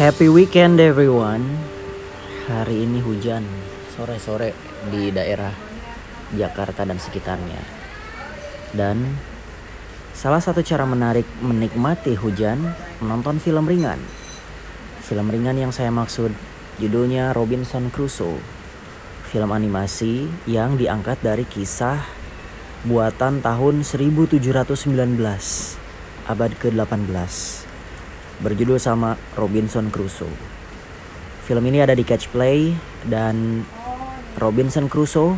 Happy weekend everyone. Hari ini hujan sore-sore di daerah Jakarta dan sekitarnya. Dan salah satu cara menarik menikmati hujan menonton film ringan. Film ringan yang saya maksud judulnya Robinson Crusoe. Film animasi yang diangkat dari kisah buatan tahun 1719 abad ke-18 berjudul sama Robinson Crusoe. Film ini ada di Catch Play dan Robinson Crusoe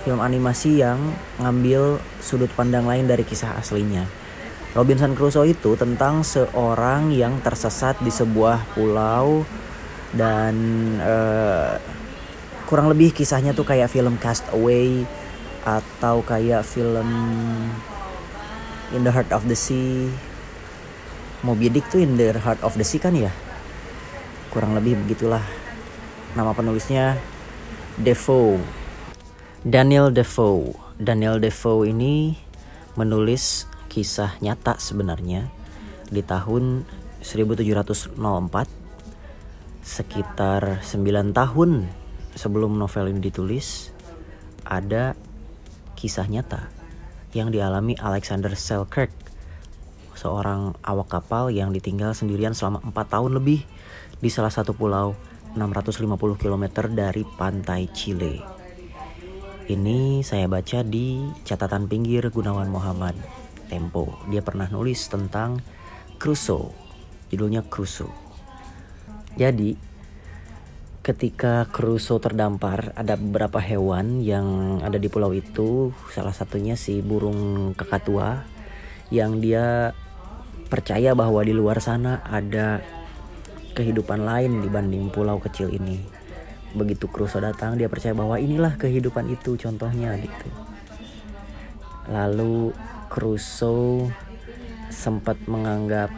film animasi yang ngambil sudut pandang lain dari kisah aslinya. Robinson Crusoe itu tentang seorang yang tersesat di sebuah pulau dan uh, kurang lebih kisahnya tuh kayak film Castaway atau kayak film In the Heart of the Sea Moby Dick tuh in the heart of the sea kan ya? Kurang lebih begitulah nama penulisnya. Defoe. Daniel Defoe. Daniel Defoe ini menulis kisah nyata sebenarnya di tahun 1704 sekitar 9 tahun sebelum novel ini ditulis ada kisah nyata yang dialami Alexander Selkirk seorang awak kapal yang ditinggal sendirian selama 4 tahun lebih di salah satu pulau 650 km dari pantai Chile. Ini saya baca di catatan pinggir Gunawan Muhammad Tempo. Dia pernah nulis tentang Crusoe. Judulnya Crusoe. Jadi ketika Crusoe terdampar ada beberapa hewan yang ada di pulau itu salah satunya si burung kakatua yang dia percaya bahwa di luar sana ada kehidupan lain dibanding pulau kecil ini. Begitu Crusoe datang, dia percaya bahwa inilah kehidupan itu contohnya gitu. Lalu Crusoe sempat menganggap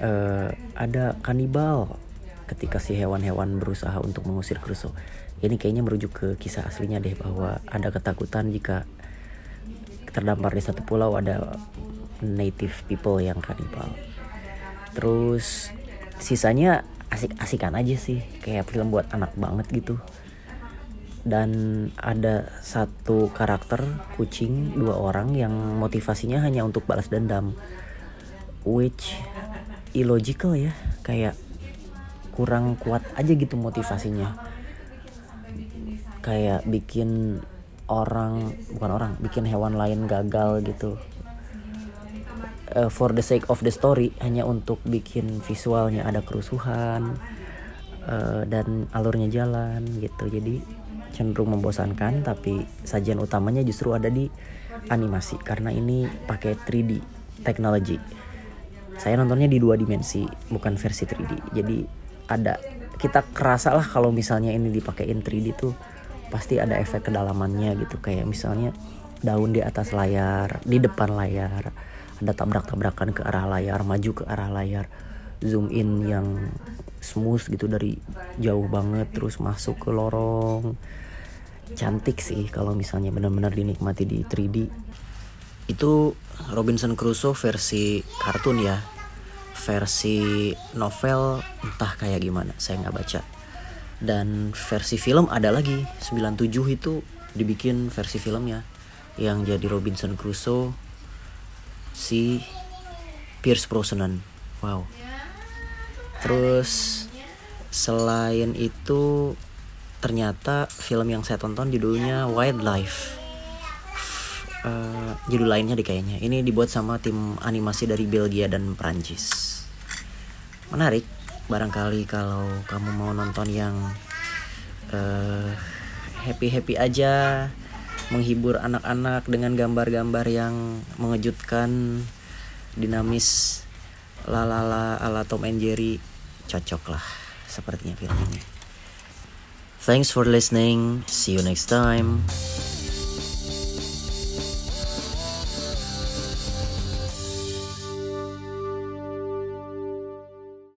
uh, ada kanibal ketika si hewan-hewan berusaha untuk mengusir Crusoe. Ini kayaknya merujuk ke kisah aslinya deh bahwa ada ketakutan jika terdampar di satu pulau ada native people yang kanibal terus sisanya asik-asikan aja sih. Kayak film buat anak banget gitu. Dan ada satu karakter kucing dua orang yang motivasinya hanya untuk balas dendam. Which illogical ya. Kayak kurang kuat aja gitu motivasinya. Kayak bikin orang bukan orang bikin hewan lain gagal gitu uh, for the sake of the story hanya untuk bikin visualnya ada kerusuhan uh, dan alurnya jalan gitu. Jadi cenderung membosankan tapi sajian utamanya justru ada di animasi karena ini pakai 3D technology. Saya nontonnya di dua dimensi bukan versi 3D jadi ada kita kerasa lah kalau misalnya ini dipakein 3D tuh pasti ada efek kedalamannya gitu. Kayak misalnya daun di atas layar di depan layar ada tabrak-tabrakan ke arah layar maju ke arah layar. Zoom in yang smooth gitu dari jauh banget terus masuk ke lorong. Cantik sih kalau misalnya benar-benar dinikmati di 3D itu Robinson Crusoe versi kartun ya. Versi novel entah kayak gimana saya nggak baca. Dan versi film ada lagi 97 itu dibikin versi filmnya yang jadi Robinson Crusoe si Pierce Brosnan. Wow. Terus selain itu ternyata film yang saya tonton judulnya Wildlife. Uh, judul lainnya di kayaknya. Ini dibuat sama tim animasi dari Belgia dan Prancis menarik. Barangkali kalau kamu mau nonton yang uh, happy happy aja menghibur anak-anak dengan gambar-gambar yang mengejutkan dinamis lalala ala Tom and Jerry cocok lah sepertinya film ini thanks for listening. See you next time